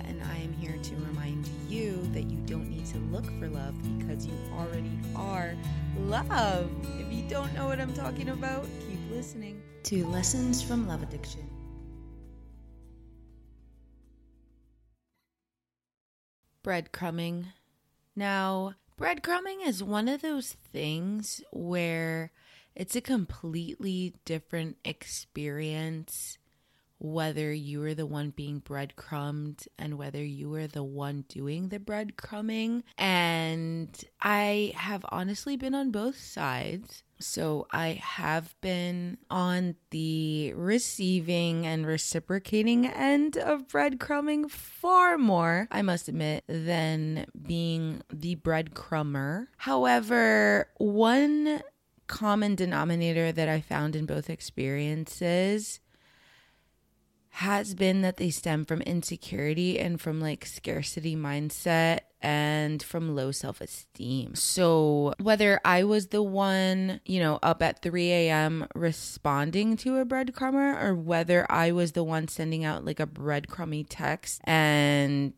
Jessica, and I am here to remind you that you don't need to look for love because you already are love. If you don't know what I'm talking about, keep listening to Lessons from Love Addiction. Breadcrumbing. Now, breadcrumbing is one of those things where it's a completely different experience whether you were the one being breadcrumbed and whether you were the one doing the breadcrumbing. And I have honestly been on both sides. So I have been on the receiving and reciprocating end of breadcrumbing far more, I must admit, than being the breadcrumber. However, one common denominator that I found in both experiences has been that they stem from insecurity and from like scarcity mindset and from low self esteem. So, whether I was the one, you know, up at 3 a.m. responding to a breadcrumber, or whether I was the one sending out like a breadcrumby text and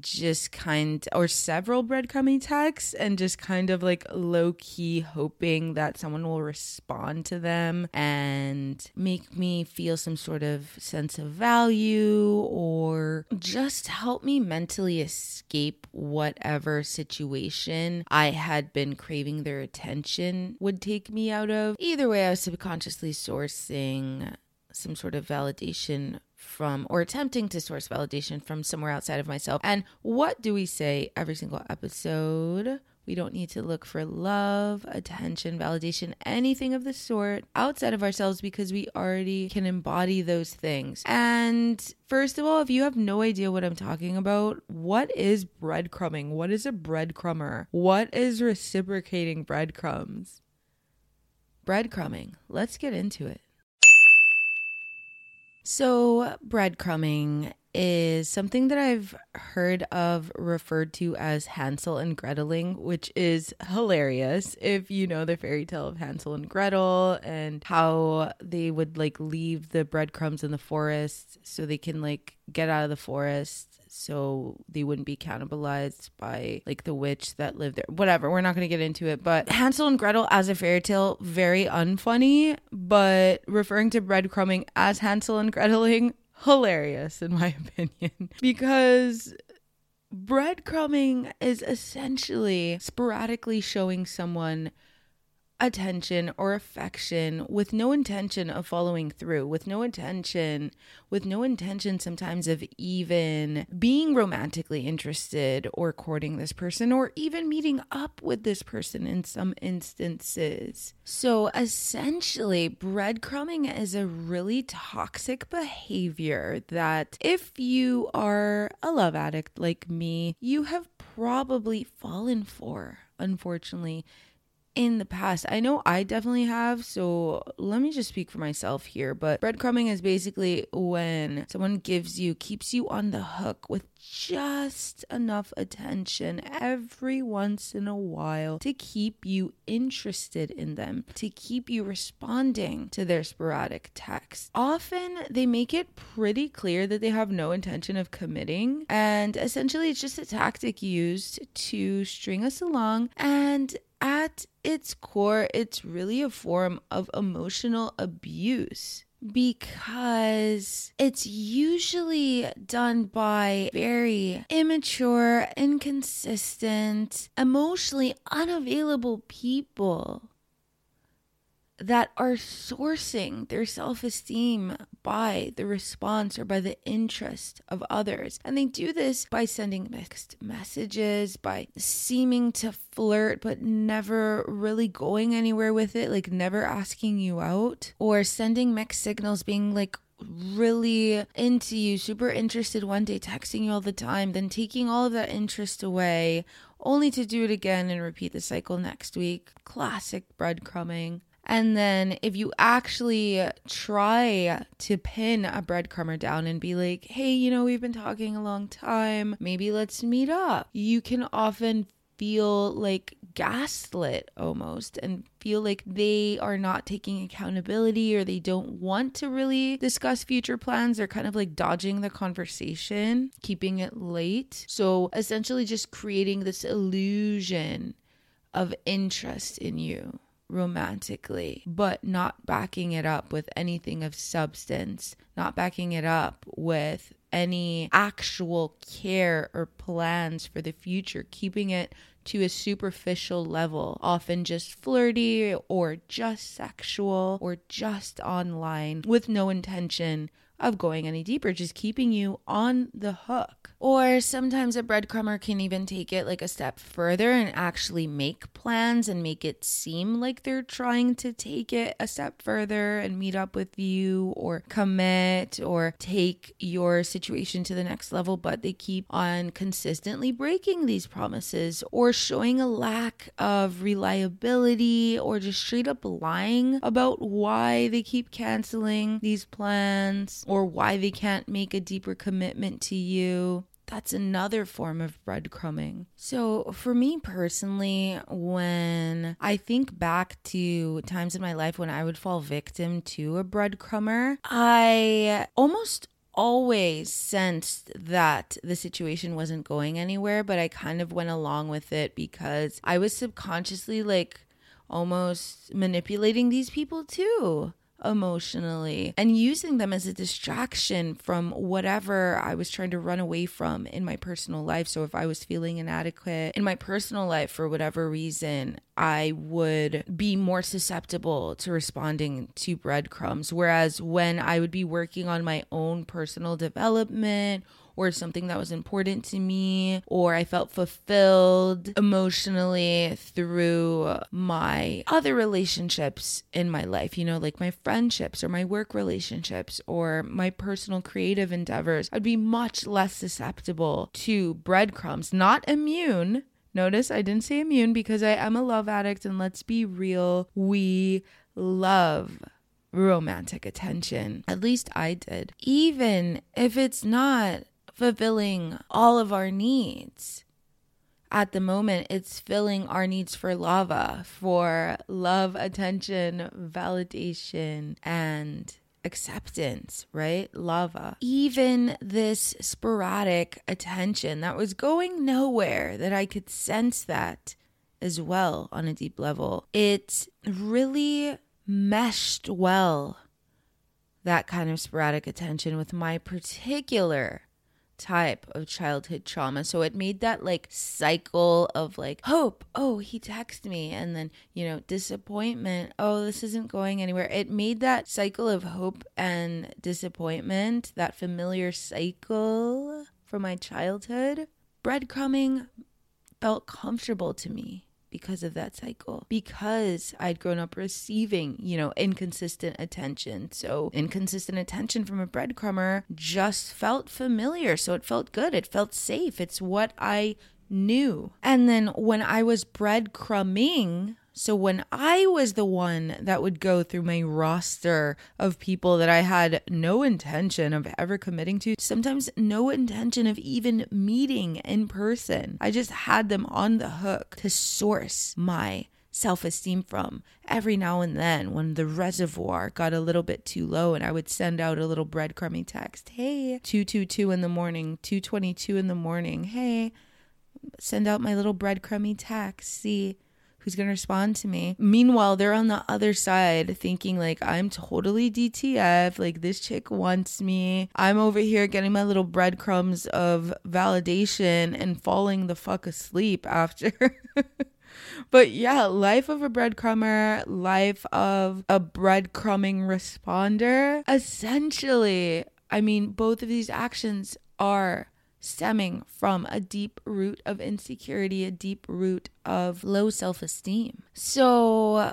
just kind or several breadcrumbing texts and just kind of like low key hoping that someone will respond to them and make me feel some sort of sense of value or just help me mentally escape whatever situation I had been craving their attention would take me out of. Either way, I was subconsciously sourcing some sort of validation from or attempting to source validation from somewhere outside of myself. And what do we say every single episode? We don't need to look for love, attention, validation, anything of the sort outside of ourselves because we already can embody those things. And first of all, if you have no idea what I'm talking about, what is breadcrumbing? What is a breadcrumber? What is reciprocating breadcrumbs? Breadcrumbing. Let's get into it. So, breadcrumbing is something that I've heard of referred to as Hansel and Greteling, which is hilarious if you know the fairy tale of Hansel and Gretel and how they would like leave the breadcrumbs in the forest so they can like get out of the forest so they wouldn't be cannibalized by like the witch that lived there. Whatever, we're not going to get into it. But Hansel and Gretel as a fairy tale, very unfunny, but referring to breadcrumbing as Hansel and Greteling, hilarious in my opinion. because breadcrumbing is essentially sporadically showing someone attention or affection with no intention of following through, with no intention, with no intention sometimes of even being romantically interested or courting this person or even meeting up with this person in some instances. So essentially, breadcrumbing is a really toxic behavior that if you are a love addict like me, you have probably fallen for, unfortunately in the past. I know I definitely have, so let me just speak for myself here. But breadcrumbing is basically when someone gives you, keeps you on the hook with just enough attention every once in a while to keep you interested in them, to keep you responding to their sporadic texts. Often they make it pretty clear that they have no intention of committing, and essentially it's just a tactic used to string us along and at its core, it's really a form of emotional abuse because it's usually done by very immature, inconsistent, emotionally unavailable people that are sourcing their self esteem by the response or by the interest of others. And they do this by sending mixed messages, by seeming to flirt, but never really going anywhere with it, like never asking you out, or sending mixed signals, being like, really into you, super interested one day, texting you all the time, then taking all of that interest away, only to do it again and repeat the cycle next week. Classic breadcrumbing. And then if you actually try to pin a breadcrumber down and be like, hey, you know, we've been talking a long time, maybe let's meet up, you can often feel like gaslit almost and feel like they are not taking accountability or they don't want to really discuss future plans. They're kind of like dodging the conversation, keeping it late. So essentially, just creating this illusion of interest in you romantically, but not backing it up with anything of substance, not backing it up with any actual care or plans for the future, keeping it to a superficial level, often just flirty or just sexual or just online with no intention of going any deeper, just keeping you on the hook. Or sometimes a breadcrumber can even take it like a step further and actually make plans and make it seem like they're trying to take it a step further and meet up with you or commit or take your situation to the next level, but they keep on consistently breaking these promises or showing a lack of reliability or just straight up lying about why they keep canceling these plans or why they can't make a deeper commitment to you that's another form of breadcrumbing. So, for me personally, when I think back to times in my life when I would fall victim to a breadcrumber, I almost always sensed that the situation wasn't going anywhere, but I kind of went along with it because I was subconsciously like almost manipulating these people too emotionally and using them as a distraction from whatever I was trying to run away from in my personal life. So if I was feeling inadequate in my personal life for whatever reason, I would be more susceptible to responding to breadcrumbs. Whereas when I would be working on my own personal development or something that was important to me, or I felt fulfilled emotionally through my other relationships in my life, you know, like my friendships or my work relationships or my personal creative endeavors, I'd be much less susceptible to breadcrumbs, not immune. Notice I didn't say immune because I am a love addict, and let's be real, we love romantic attention. At least I did. Even if it's not fulfilling all of our needs. At the moment, it's filling our needs for lava, for love, attention, validation, and acceptance, right? Lava. Even this sporadic attention that was going nowhere, that I could sense that as well on a deep level. It really meshed well, that kind of sporadic attention, with my particular type of childhood trauma. So it made that like cycle of like hope, oh, he texted me, and then, you know, disappointment, oh, this isn't going anywhere. It made that cycle of hope and disappointment, that familiar cycle from my childhood. Breadcrumbing felt comfortable to me because of that cycle because I'd grown up receiving, you know, inconsistent attention. So, inconsistent attention from a breadcrumber just felt familiar. So, it felt good. It felt safe. It's what I knew. And then when I was breadcrumbing, so when I was the one that would go through my roster of people that I had no intention of ever committing to, sometimes no intention of even meeting in person, I just had them on the hook to source my self esteem from every now and then when the reservoir got a little bit too low and I would send out a little breadcrumby text. Hey, 222 in the morning, 222 in the morning. Hey, send out my little breadcrumby text. See who's going to respond to me. Meanwhile, they're on the other side thinking, like, I'm totally DTF. Like, this chick wants me. I'm over here getting my little breadcrumbs of validation and falling the fuck asleep after. but yeah, life of a breadcrumber, life of a breadcrumbing responder. Essentially, I mean, both of these actions are stemming from a deep root of insecurity, a deep root of low self esteem. So,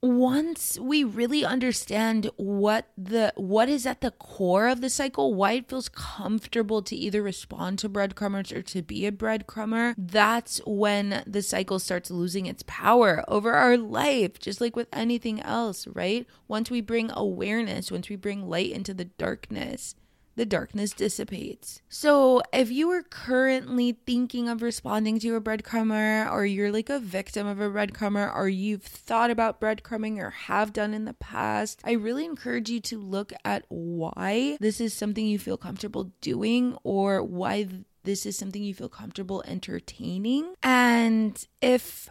once we really understand what the what is at the core of the cycle why it feels comfortable to either respond to breadcrumbers or to be a breadcrumber that's when the cycle starts losing its power over our life just like with anything else right once we bring awareness once we bring light into the darkness the darkness dissipates. So, if you are currently thinking of responding to a breadcrumber, or you're like a victim of a breadcrumber, or you've thought about breadcrumbing or have done in the past, I really encourage you to look at why this is something you feel comfortable doing or why this is something you feel comfortable entertaining. And if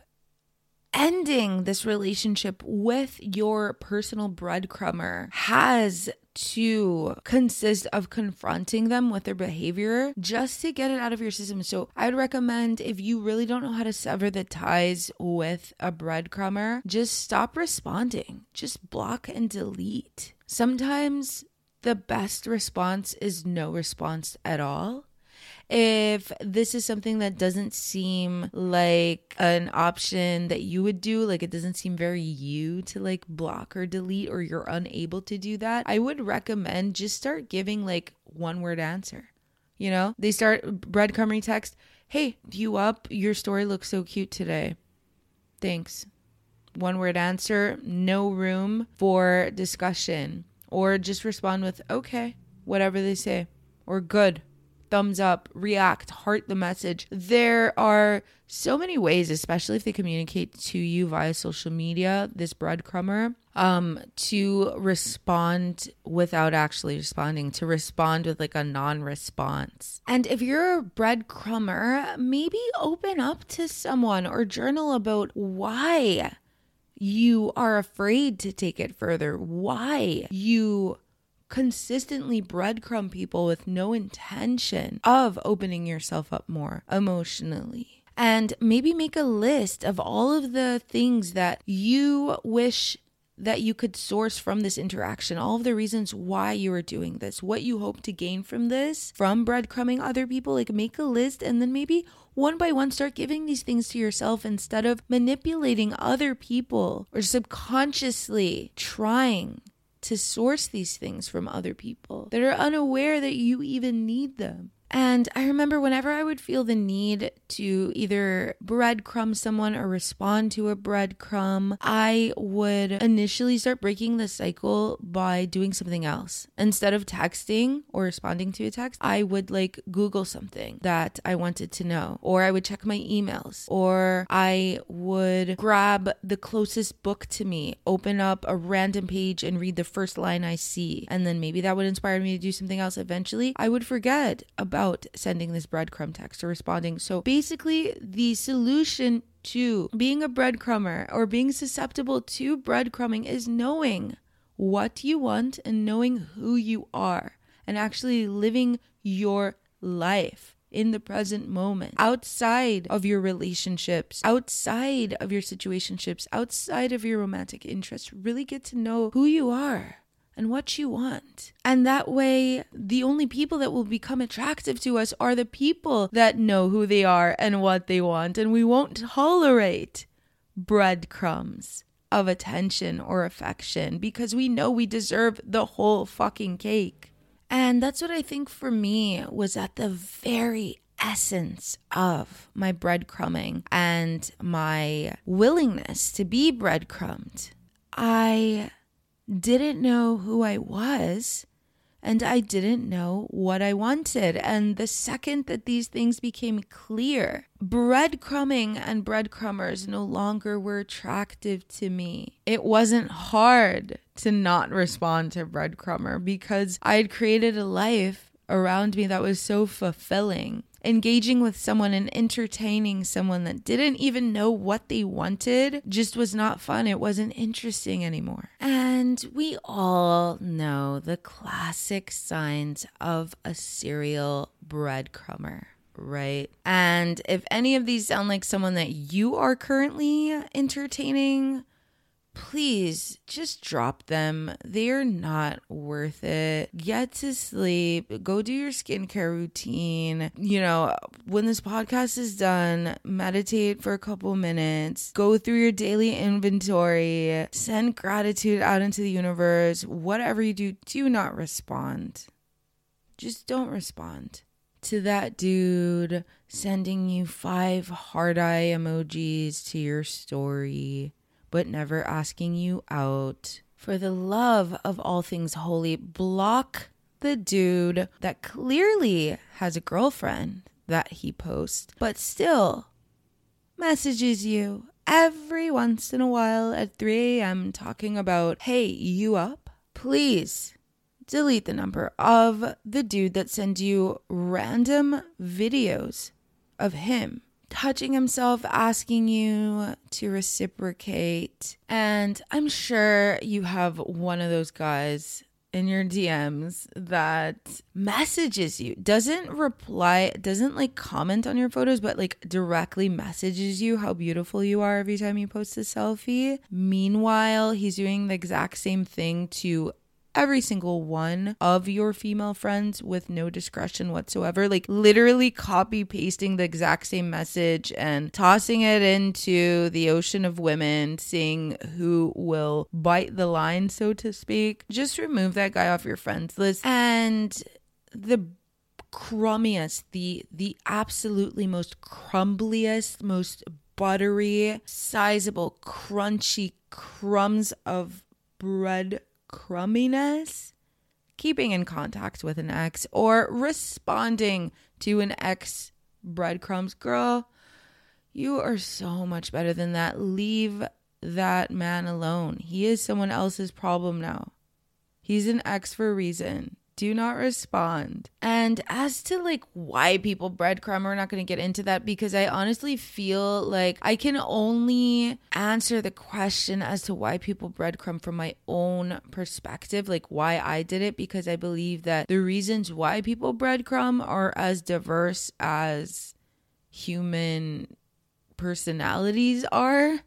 ending this relationship with your personal breadcrumber has to consist of confronting them with their behavior just to get it out of your system. So I would recommend if you really don't know how to sever the ties with a breadcrumber, just stop responding. Just block and delete. Sometimes the best response is no response at all if this is something that doesn't seem like an option that you would do, like it doesn't seem very you to like block or delete, or you're unable to do that, I would recommend just start giving like one word answer. You know, they start breadcrumbing text. Hey, you up? Your story looks so cute today. Thanks. One word answer, no room for discussion. Or just respond with, okay, whatever they say, or good, thumbs up, react, heart the message. There are so many ways, especially if they communicate to you via social media, this breadcrumber, um, to respond without actually responding, to respond with like a non response. And if you're a breadcrumber, maybe open up to someone or journal about why you are afraid to take it further, why you consistently breadcrumb people with no intention of opening yourself up more emotionally. And maybe make a list of all of the things that you wish that you could source from this interaction, all of the reasons why you are doing this, what you hope to gain from this, from breadcrumbing other people. Like, make a list and then maybe one by one start giving these things to yourself instead of manipulating other people or subconsciously trying to source these things from other people that are unaware that you even need them. And I remember whenever I would feel the need to either breadcrumb someone or respond to a breadcrumb, I would initially start breaking the cycle by doing something else. Instead of texting or responding to a text, I would like Google something that I wanted to know, or I would check my emails, or I would grab the closest book to me, open up a random page and read the first line I see. And then maybe that would inspire me to do something else eventually. I would forget about about sending this breadcrumb text or responding. So basically, the solution to being a breadcrumber or being susceptible to breadcrumbing is knowing what you want and knowing who you are and actually living your life in the present moment, outside of your relationships, outside of your situationships, outside of your romantic interests. Really get to know who you are and what you want. And that way, the only people that will become attractive to us are the people that know who they are and what they want. And we won't tolerate breadcrumbs of attention or affection because we know we deserve the whole fucking cake. And that's what I think for me was at the very essence of my breadcrumbing and my willingness to be breadcrumbed. I didn't know who I was and I didn't know what I wanted. And the second that these things became clear, breadcrumbing and breadcrumbers no longer were attractive to me. It wasn't hard to not respond to breadcrumber because I had created a life around me that was so fulfilling engaging with someone and entertaining someone that didn't even know what they wanted just was not fun. It wasn't interesting anymore. And we all know the classic signs of a serial breadcrumber right? And if any of these sound like someone that you are currently entertaining, please just drop them. They're not worth it. Get to sleep. Go do your skincare routine. You know, when this podcast is done, meditate for a couple minutes. Go through your daily inventory. Send gratitude out into the universe. Whatever you do, do not respond. Just don't respond to that dude sending you five hard eye emojis to your story but never asking you out. For the love of all things holy, block the dude that clearly has a girlfriend that he posts, but still messages you every once in a while at 3 a.m. talking about, hey, you up? Please delete the number of the dude that sends you random videos of him touching himself, asking you to reciprocate. And I'm sure you have one of those guys in your DMs that messages you, doesn't reply, doesn't like comment on your photos, but like directly messages you how beautiful you are every time you post a selfie. Meanwhile, he's doing the exact same thing to every single one of your female friends with no discretion whatsoever. Like literally copy pasting the exact same message and tossing it into the ocean of women, seeing who will bite the line, so to speak. Just remove that guy off your friends list. And the crummiest, the the absolutely most crumbliest, most buttery, sizable, crunchy crumbs of bread crumminess, keeping in contact with an ex, or responding to an ex breadcrumbs. Girl, you are so much better than that. Leave that man alone. He is someone else's problem now. He's an ex for a reason do not respond. And as to like why people breadcrumb, we're not going to get into that because I honestly feel like I can only answer the question as to why people breadcrumb from my own perspective, like why I did it, because I believe that the reasons why people breadcrumb are as diverse as human personalities are.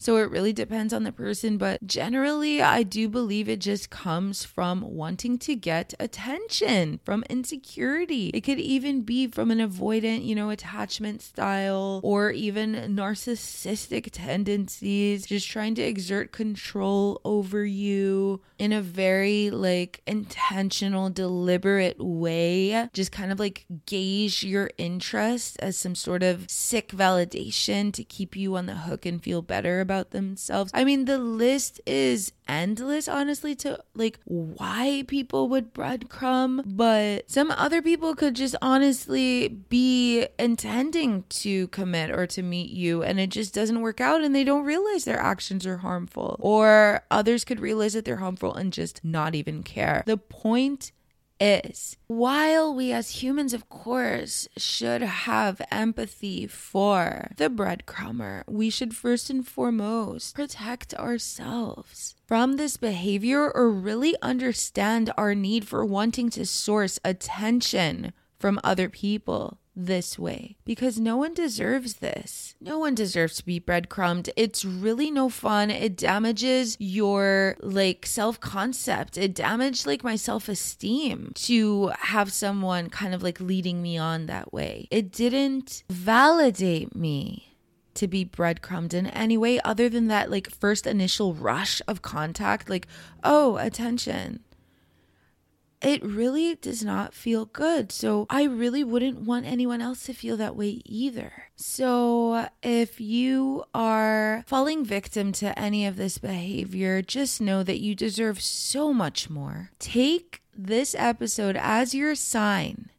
So it really depends on the person, but generally, I do believe it just comes from wanting to get attention, from insecurity. It could even be from an avoidant, you know, attachment style or even narcissistic tendencies, just trying to exert control over you in a very like intentional, deliberate way. Just kind of like gauge your interest as some sort of sick validation to keep you on the hook and feel better about themselves. I mean, the list is endless, honestly, to like why people would breadcrumb, but some other people could just honestly be intending to commit or to meet you and it just doesn't work out and they don't realize their actions are harmful. Or others could realize that they're harmful and just not even care. The point is. While we as humans, of course, should have empathy for the breadcrumber, we should first and foremost protect ourselves from this behavior or really understand our need for wanting to source attention from other people this way because no one deserves this. No one deserves to be breadcrumbed. It's really no fun. It damages your like self concept. It damaged like my self esteem to have someone kind of like leading me on that way. It didn't validate me to be breadcrumbed in any way other than that like first initial rush of contact like oh attention it really does not feel good. So I really wouldn't want anyone else to feel that way either. So if you are falling victim to any of this behavior, just know that you deserve so much more. Take this episode as your sign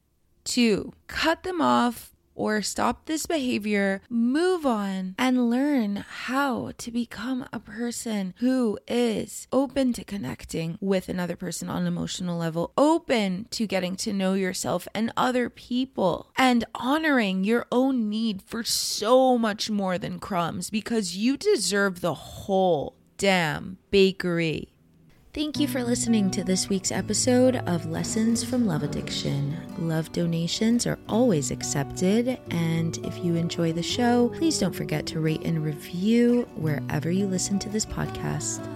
to cut them off or stop this behavior, move on and learn how to become a person who is open to connecting with another person on an emotional level, open to getting to know yourself and other people, and honoring your own need for so much more than crumbs because you deserve the whole damn bakery. Thank you for listening to this week's episode of Lessons from Love Addiction. Love donations are always accepted, and if you enjoy the show, please don't forget to rate and review wherever you listen to this podcast.